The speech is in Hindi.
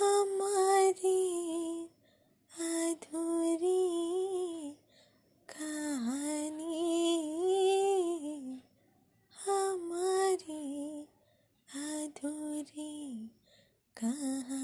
हमारी अधूरी कहानी हमारी अधूरी कहानी।